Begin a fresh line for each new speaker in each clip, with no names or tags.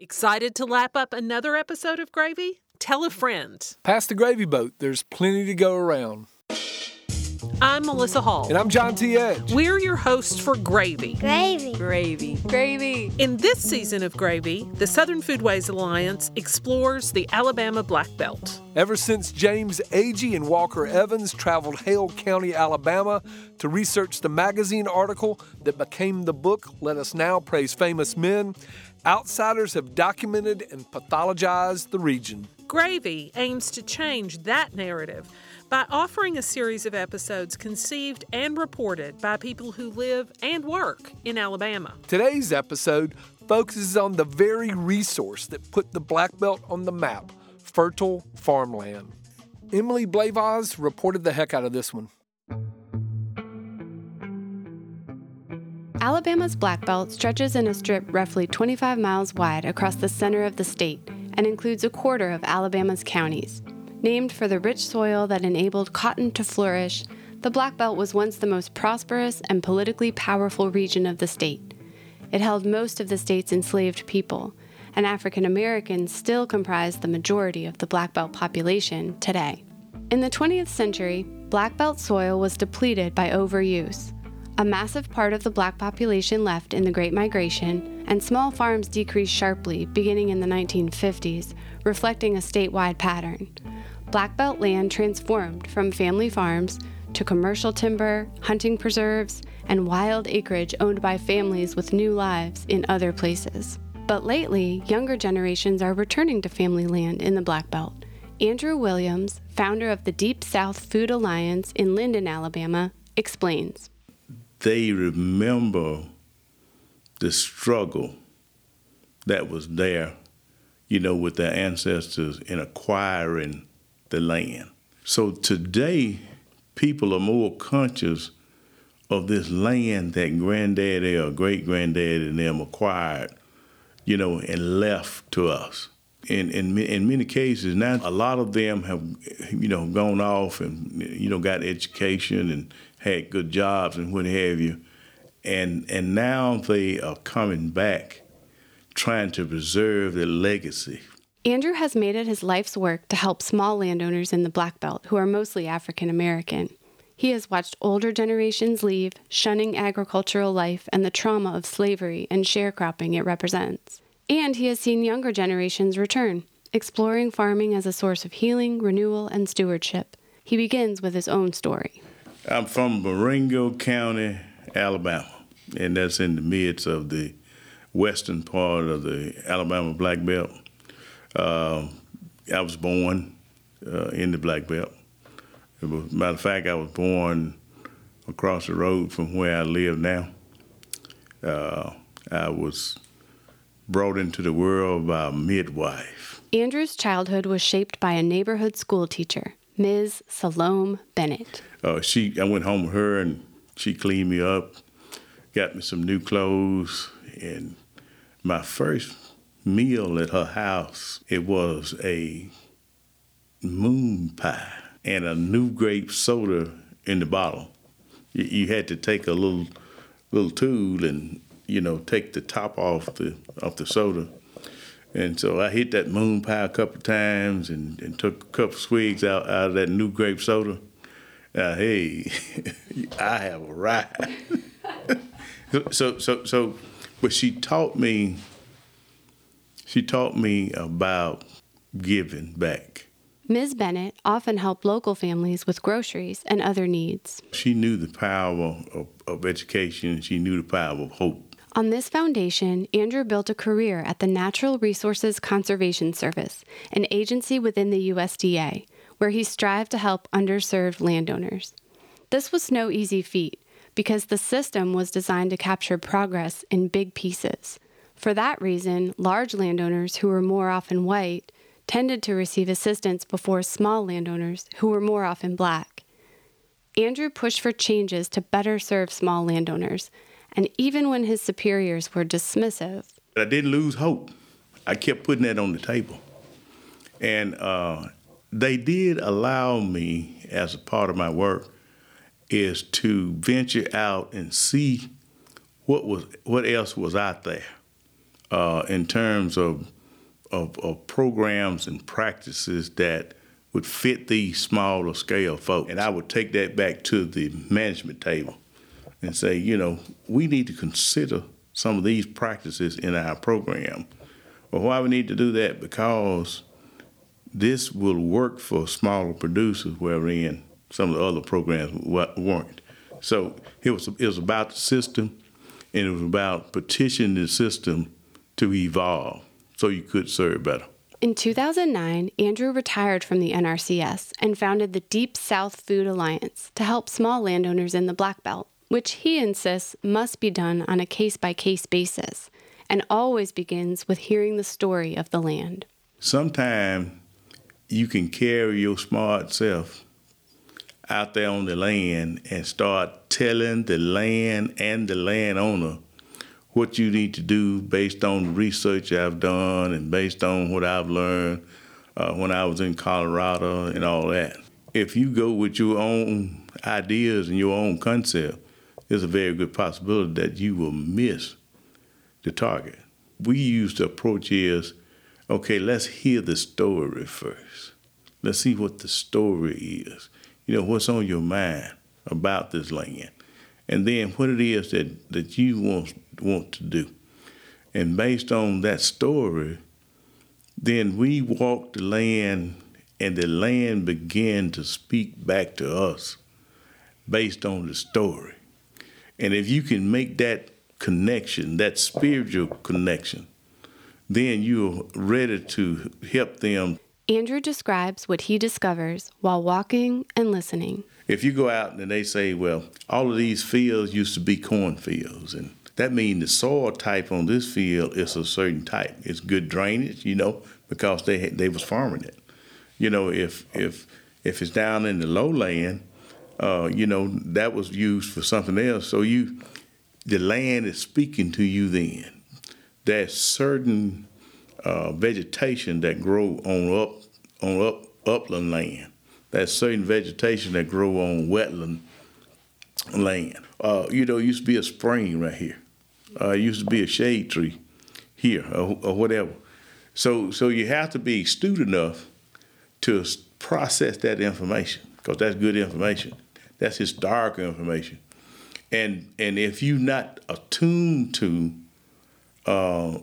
Excited to lap up another episode of Gravy? Tell a friend.
Pass the gravy boat. There's plenty to go around.
I'm Melissa Hall.
And I'm John T. Edge.
We're your hosts for Gravy.
Gravy.
Gravy. Gravy.
In this season of Gravy, the Southern Foodways Alliance explores the Alabama Black Belt.
Ever since James Agee and Walker Evans traveled Hale County, Alabama to research the magazine article that became the book Let Us Now Praise Famous Men, outsiders have documented and pathologized the region.
Gravy aims to change that narrative by offering a series of episodes conceived and reported by people who live and work in Alabama.
Today's episode focuses on the very resource that put the Black Belt on the map fertile farmland. Emily Blejwas reported the heck out of this one.
Alabama's Black Belt stretches in a strip roughly 25 miles wide across the center of the state and includes a quarter of Alabama's counties. Named for the rich soil that enabled cotton to flourish, the Black Belt was once the most prosperous and politically powerful region of the state. It held most of the state's enslaved people, and African Americans still comprise the majority of the Black Belt population today. In the 20th century, Black Belt soil was depleted by overuse. A massive part of the black population left in the Great Migration, and small farms decreased sharply beginning in the 1950s, reflecting a statewide pattern. Black Belt land transformed from family farms to commercial timber, hunting preserves, and wild acreage owned by families with new lives in other places. But lately, younger generations are returning to family land in the Black Belt. Andrew Williams, founder of the Deep South Food Alliance in Linden, Alabama, explains.
They remember the struggle that was there, you know, with their ancestors in acquiring the land. So today, people are more conscious of this land that granddaddy or great granddaddy and them acquired, you know, and left to us. In, in, in many cases now, a lot of them have, you know, gone off and you know got education and had good jobs and what have you, and and now they are coming back, trying to preserve their legacy.
Andrew has made it his life's work to help small landowners in the Black Belt who are mostly African American. He has watched older generations leave, shunning agricultural life and the trauma of slavery and sharecropping it represents. And he has seen younger generations return, exploring farming as a source of healing, renewal, and stewardship. He begins with his own story.
I'm from Marengo County, Alabama, and that's in the midst of the western part of the Alabama Black Belt. Uh, I was born uh, in the Black Belt. Was, matter of fact, I was born across the road from where I live now. Uh, I was brought into the world by a midwife.
Andrew's childhood was shaped by a neighborhood school teacher, Ms. Salome Bennett.
Uh, she, I went home with her, and she cleaned me up, got me some new clothes, and my first meal at her house, it was a moon pie and a new grape soda in the bottle. You, you had to take a little little tool and you know take the top off the off the soda. And so I hit that moon pie a couple times and, and took a couple swigs out, out of that new grape soda. Uh, hey, I have arrived. so so so, but she taught me she taught me about giving back.
Ms. Bennett often helped local families with groceries and other needs.
She knew the power of, of education, she knew the power of hope.
On this foundation, Andrew built a career at the Natural Resources Conservation Service, an agency within the USDA, where he strived to help underserved landowners. This was no easy feat because the system was designed to capture progress in big pieces. For that reason, large landowners who were more often white tended to receive assistance before small landowners who were more often black. Andrew pushed for changes to better serve small landowners, and even when his superiors were dismissive,
I didn't lose hope. I kept putting that on the table. And uh, they did allow me, as a part of my work, is to venture out and see what was what else was out there uh, in terms of, of, of programs and practices that would fit these smaller scale folks. And I would take that back to the management table and say, you know, we need to consider some of these practices in our program. Well, why we need to do that? Because this will work for smaller producers wherein some of the other programs weren't. So it was it was about the system, and it was about petitioning the system to evolve so you could serve better.
In 2009, Andrew retired from the NRCS and founded the Deep South Food Alliance to help small landowners in the Black Belt, which he insists must be done on a case by case basis and always begins with hearing the story of the land.
Sometimes you can carry your smart self out there on the land and start telling the land and the landowner what you need to do based on research I've done and based on what I've learned uh, when I was in Colorado and all that. If you go with your own ideas and your own concept, there's a very good possibility that you will miss the target. We use the approach is, okay, let's hear the story first. Let's see what the story is. You know, what's on your mind about this land. And then what it is that, that you want, want to do. And based on that story, then we walk the land and the land began to speak back to us based on the story. And if you can make that connection, that spiritual connection, then you're ready to help them
Andrew describes what he discovers while walking and listening.
If you go out and they say, well, all of these fields used to be cornfields, and that means the soil type on this field is a certain type. It's good drainage, you know, because they they was farming it. You know, if if if it's down in the lowland, uh, you know, that was used for something else. So you, the land is speaking to you. Then there's certain uh, vegetation that grow on up on up upland land. That's certain vegetation that grow on wetland land. Uh, you know, used to be a spring right here. Uh, used to be a shade tree here or, or whatever. So, so you have to be astute enough to process that information because that's good information. That's historical information. And and if you're not attuned to uh,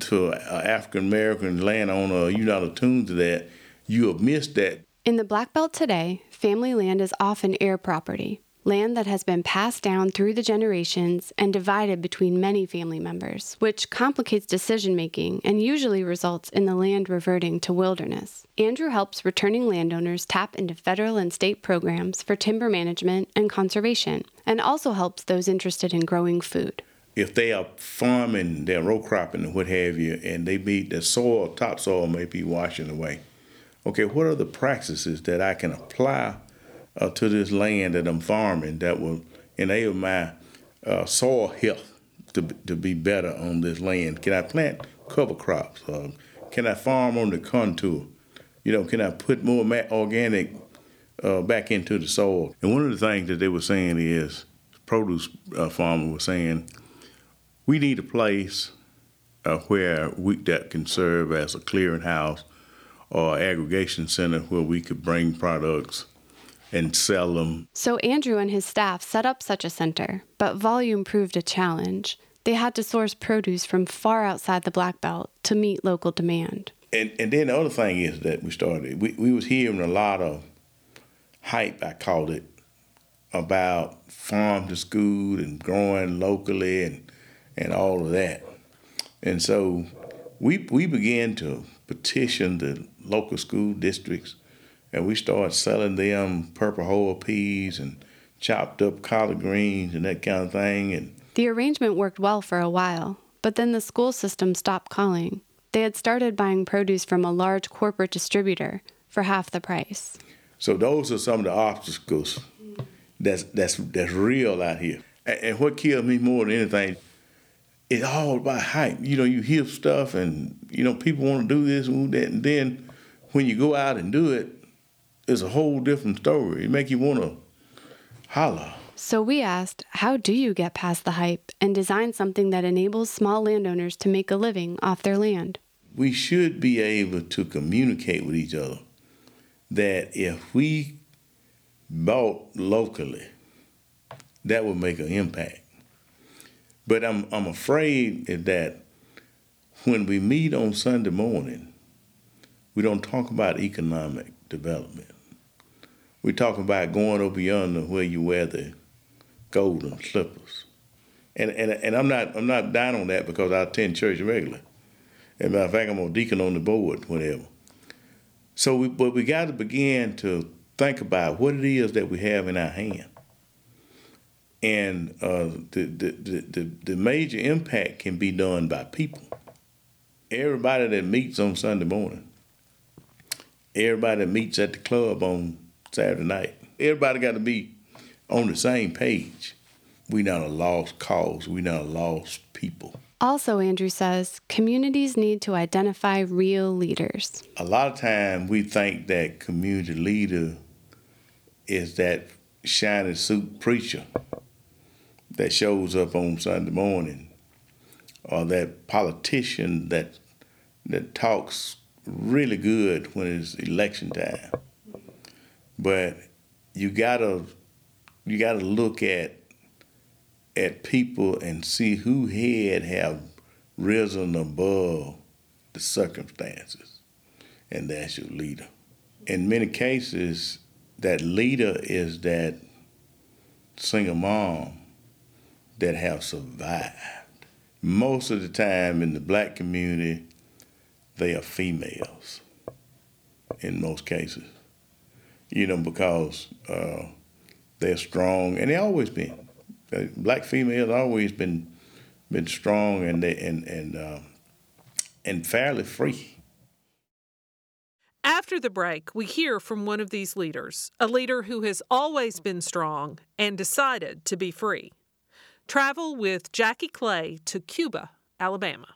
to African American landowner, you're not attuned to that, you have missed that.
In the Black Belt today, family land is often heir property, land that has been passed down through the generations and divided between many family members, which complicates decision making and usually results in the land reverting to wilderness. Andrew helps returning landowners tap into federal and state programs for timber management and conservation, and also helps those interested in growing food
if they are farming, they're row cropping and what have you, and they be the soil, topsoil may be washing away. Okay, what are the practices that I can apply uh, to this land that I'm farming that will enable my uh, soil health to, to be better on this land? Can I plant cover crops? Uh, can I farm on the contour? You know, can I put more organic uh, back into the soil? And one of the things that they were saying is, produce uh, farmer was saying, we need a place uh, where we that can serve as a clearinghouse or aggregation center where we could bring products and sell them.
So Andrew and his staff set up such a center, but volume proved a challenge. They had to source produce from far outside the Black Belt to meet local demand.
And and then the other thing is that we started we, we was hearing a lot of hype, I called it, about farm to school and growing locally and and all of that. And so we we began to petition the local school districts, and we started selling them purple hull peas and chopped up collard greens and that kind of thing. And
the arrangement worked well for a while, but then the school system stopped calling. They had started buying produce from a large corporate distributor for half the price.
So those are some of the obstacles that's that's that's real out here. And, and what killed me more than anything it's all about hype. You know, you hear stuff and, you know, people want to do this and do that. And then when you go out and do it, it's a whole different story. It make you want to holler.
So we asked, how do you get past the hype and design something that enables small landowners to make a living off their land?
We should be able to communicate with each other that if we bought locally, that would make an impact. But I'm I'm afraid that when we meet on Sunday morning, we don't talk about economic development. We talk about going over yonder where you wear the golden slippers. And, and, and I'm not I'm not down on that because I attend church regularly. As a matter of fact, I'm a deacon on the board, whatever. So, we, but we got to begin to think about what it is that we have in our hand. And uh, the, the, the, the major impact can be done by people. Everybody that meets on Sunday morning, everybody that meets at the club on Saturday night, everybody got to be on the same page. We not a lost cause. We not a lost people.
Also, Andrew says communities need to identify real leaders.
A lot of time we think that community leader is that shiny suit preacher that shows up on Sunday morning, or that politician that that talks really good when it's election time. But you gotta you gotta look at at people and see who had have risen above the circumstances, and that's your leader. In many cases, that leader is that single mom that have survived. Most of the time in the black community, they are females in most cases. You know, because uh, they're strong, and they always been black females always been been strong and they, and and uh, and fairly free.
After the break, we hear from one of these leaders, a leader who has always been strong and decided to be free. Travel with Jackie Clay to Cuba, Alabama.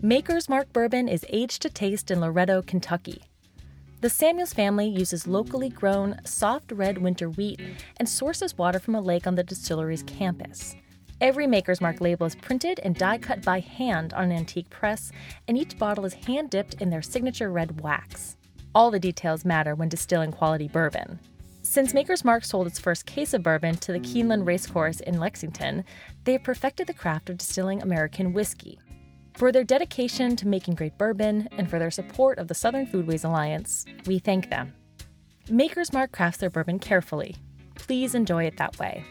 Maker's Mark Bourbon is aged to taste in Loretto, Kentucky. The Samuels family uses locally grown, soft red winter wheat and sources water from a lake on the distillery's campus. Every Maker's Mark label is printed and die cut by hand on an antique press, and each bottle is hand dipped in their signature red wax. All the details matter when distilling quality bourbon. Since Maker's Mark sold its first case of bourbon to the Keeneland Racecourse in Lexington, they have perfected the craft of distilling American whiskey. For their dedication to making great bourbon and for their support of the Southern Foodways Alliance, we thank them. Maker's Mark crafts their bourbon carefully. Please enjoy it that way.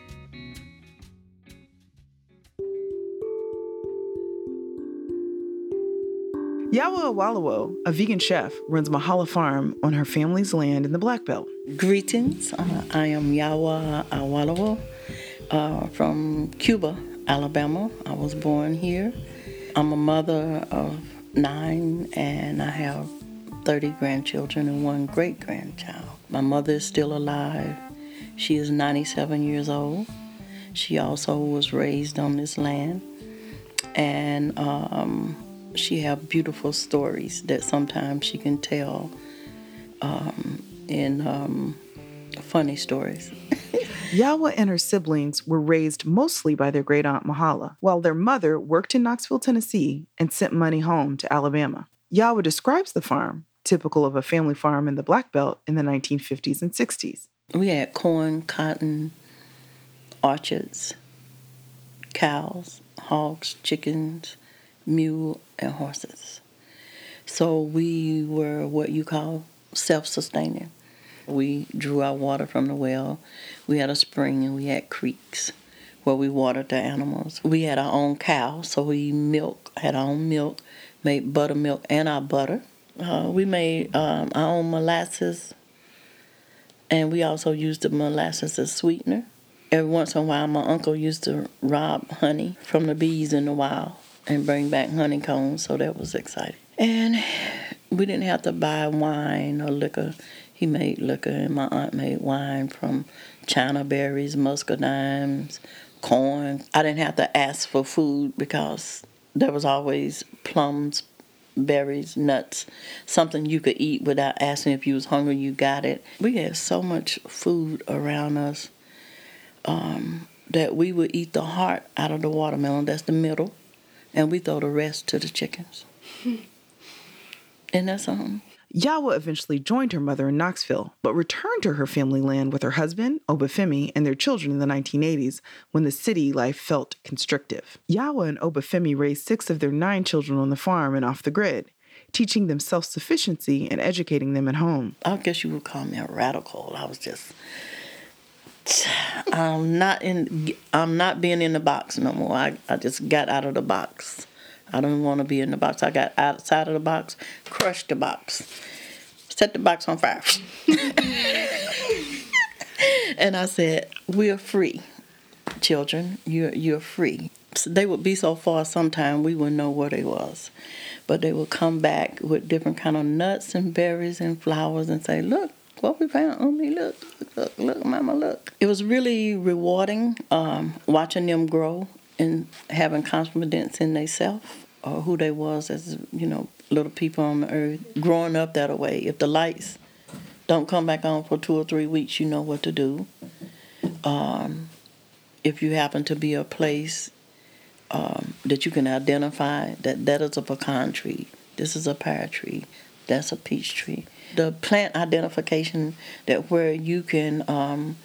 Yawah Awolowo, a vegan chef, runs Mahala Farm on her family's land in the Black Belt.
Greetings. Uh, I am Yawah Awolowo uh, from Cuba, Alabama. I was born here. I'm a mother of nine, and I have 30 grandchildren and one great grandchild. My mother is still alive. She is 97 years old. She also was raised on this land, and um, she have beautiful stories that sometimes she can tell um, in um, funny stories.
Yawah and her siblings were raised mostly by their great aunt Mahala, while their mother worked in Knoxville, Tennessee, and sent money home to Alabama. Yawah describes the farm, typical of a family farm in the Black Belt in the 1950s and 60s.
We had corn, cotton, orchards, cows, hogs, chickens, mule, and horses. So we were what you call self sustaining. We drew our water from the well. We had a spring and we had creeks where we watered the animals. We had our own cow, so we milk, had our own milk, made buttermilk and our butter. Uh, we made um, our own molasses, And we also used the molasses as sweetener. Every once in a while, my uncle used to rob honey from the bees in the wild and bring back honeycombs, so that was exciting. And we didn't have to buy wine or liquor. He made liquor, and my aunt made wine from china berries, muscadines, corn. I didn't have to ask for food because there was always plums, berries, nuts, something you could eat without asking if you was hungry. You got it. We had so much food around us um, that we would eat the heart out of the watermelon. That's the middle, and we throw the rest to the chickens. and that's something.
Yawah eventually joined her mother in Knoxville, but returned to her family land with her husband, Obafemi, and their children in the 1980s when the city life felt constrictive. Yawah and Obafemi raised six of their nine children on the farm and off the grid, teaching them self sufficiency and educating them at home.
I guess you would call me a radical. I was just. I'm not in. I'm not being in the box no more. I, I just got out of the box. I don't want to be in the box. I got outside of the box, crushed the box, set the box on fire. and I said, "We're free, children. You're you're free." So they would be so far. Sometime we wouldn't know where they was, but they would come back with different kind of nuts and berries and flowers and say, "Look, what we found me. Look, look, look, look, Mama, look." It was really rewarding um, watching them grow and having confidence in themselves or who they was as you know little people on the earth growing up that way. If the lights don't come back on for two or three weeks you know what to do. Um, if you happen to be a place um, that you can identify that that is a pecan tree this is a pear tree that's a peach tree. The plant identification that where you can um,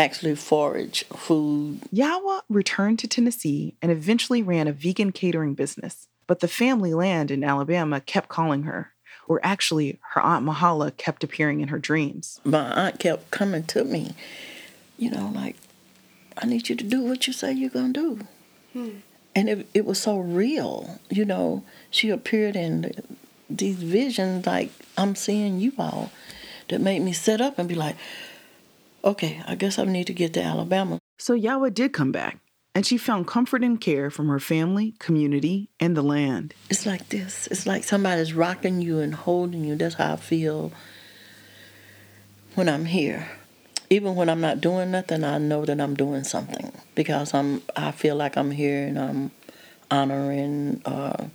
actually forage food.
Yawah returned to Tennessee and eventually ran a vegan catering business. But the family land in Alabama kept calling her, or actually, her Aunt Mahala kept appearing in her dreams.
My aunt kept coming to me, you know, like, I need you to do what you say you're going to do. Hmm. And it, it was so real, you know. She appeared in these visions like I'm seeing you all that made me sit up and be like, okay, I guess I need to get to Alabama.
So Yawah did come back, and she found comfort and care from her family, community, and the land.
It's like this. It's like somebody's rocking you and holding you. That's how I feel when I'm here. Even when I'm not doing nothing, I know that I'm doing something because I'm. I feel like I'm here and I'm honoring. Uh,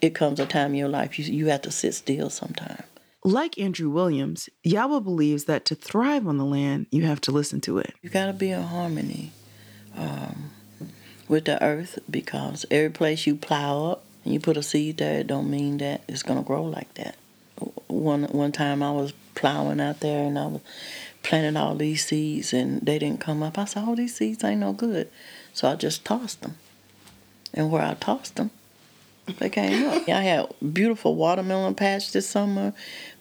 it comes a time in your life you you have to sit still sometimes.
Like Andrew Williams, Yawah believes that to thrive on the land, you have to listen to it.
You got to be in harmony um, with the earth because every place you plow up and you put a seed there, it don't mean that it's gonna grow like that. One one time I was plowing out there and I was planting all these seeds and they didn't come up. I said, "Oh, these seeds ain't no good," so I just tossed them. And where I tossed them, they came up. I had beautiful watermelon patch this summer,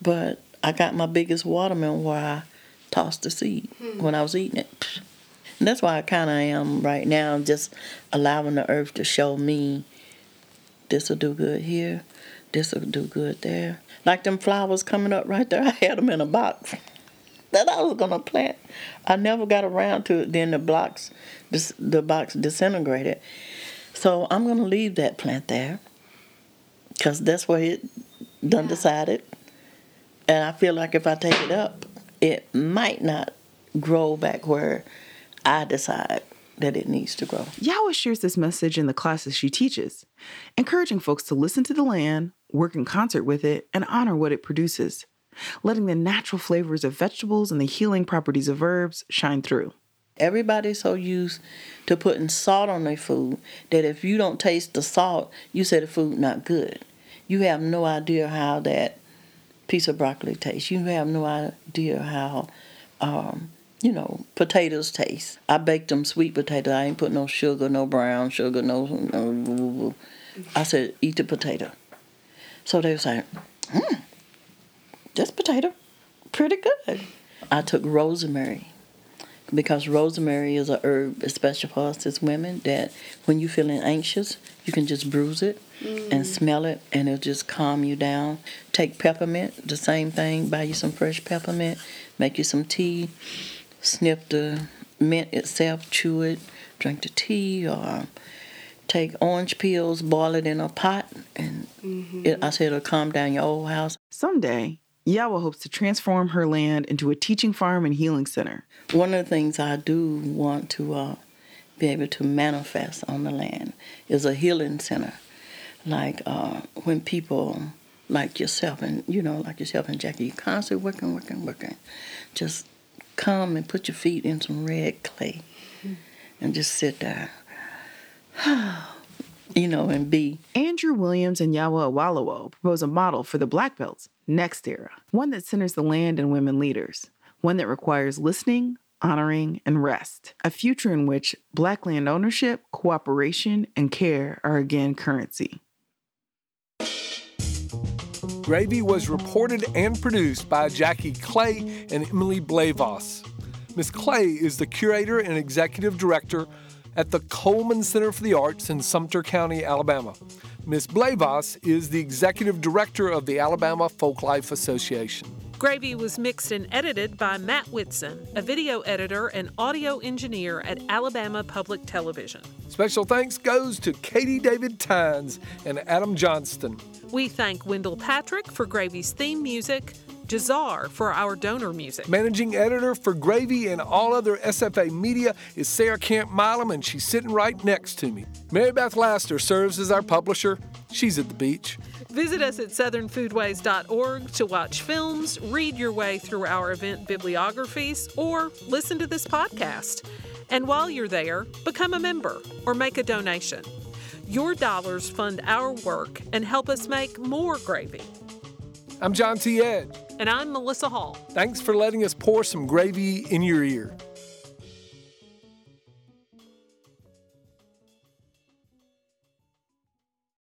but I got my biggest watermelon where I tossed the seed hmm. when I was eating it. And that's why I kind of am right now, just allowing the earth to show me this will do good here, this will do good there. Like them flowers coming up right there, I had them in a box that I was gonna plant. I never got around to it. Then the blocks, the box disintegrated. So I'm gonna leave that plant there because that's where it done decided. And I feel like if I take it up, it might not grow back where I decide that it needs to grow.
Yawah shares this message in the classes she teaches, encouraging folks to listen to the land, work in concert with it, and honor what it produces, letting the natural flavors of vegetables and the healing properties of herbs shine through.
Everybody's so used to putting salt on their food that if you don't taste the salt, you say the food not good. You have no idea how that piece of broccoli tastes. You have no idea how, um, you know, potatoes taste. I baked them sweet potatoes. I ain't put no sugar, no brown sugar, no. no I said, eat the potato. So they was like, hmm, this potato, pretty good. I took rosemary because rosemary is a herb, especially for us as women, that when you're feeling anxious, you can just bruise it mm. and smell it, and it'll just calm you down. Take peppermint, the same thing. Buy you some fresh peppermint, make you some tea, snip the mint itself, chew it, drink the tea, or take orange peels, boil it in a pot, and mm-hmm. it, I said it'll calm down your old house.
Someday, Yawah hopes to transform her land into a teaching farm and healing center.
One of the things I do want to uh, be able to manifest on the land is a healing center. Like uh, when people like yourself and you know like yourself and Jackie, you constantly working, working, working. Just come and put your feet in some red clay mm-hmm. and just sit there. you know, and be.
Andrew Williams and Yawah Awolowo propose a model for the Black Belt's next era, one that centers the land and women leaders, one that requires listening, honoring, and rest, a future in which Black land ownership, cooperation, and care are again currency.
Gravy was reported and produced by Jackie Clay and Emily Blejwas. Ms. Clay is the curator and executive director at the Coleman Center for the Arts in Sumter County, Alabama. Ms. Blejwas is the executive director of the Alabama Folklife Association.
Gravy was mixed and edited by Matt Whitson, a video editor and audio engineer at Alabama Public Television.
Special thanks goes to Katie David Tynes and Adam Johnston.
We thank Wendell Patrick for Gravy's theme music, Jazar for our donor music.
Managing editor for Gravy and all other SFA media is Sarah Camp Milam, and she's sitting right next to me. Mary Beth Lasseter serves as our publisher. She's at the beach.
Visit us at southernfoodways.org to watch films, read your way through our event bibliographies, or listen to this podcast. And while you're there, become a member or make a donation. Your dollars fund our work and help us make more gravy.
I'm John T. Edge.
And I'm Melissa Hall.
Thanks for letting us pour some gravy in your ear.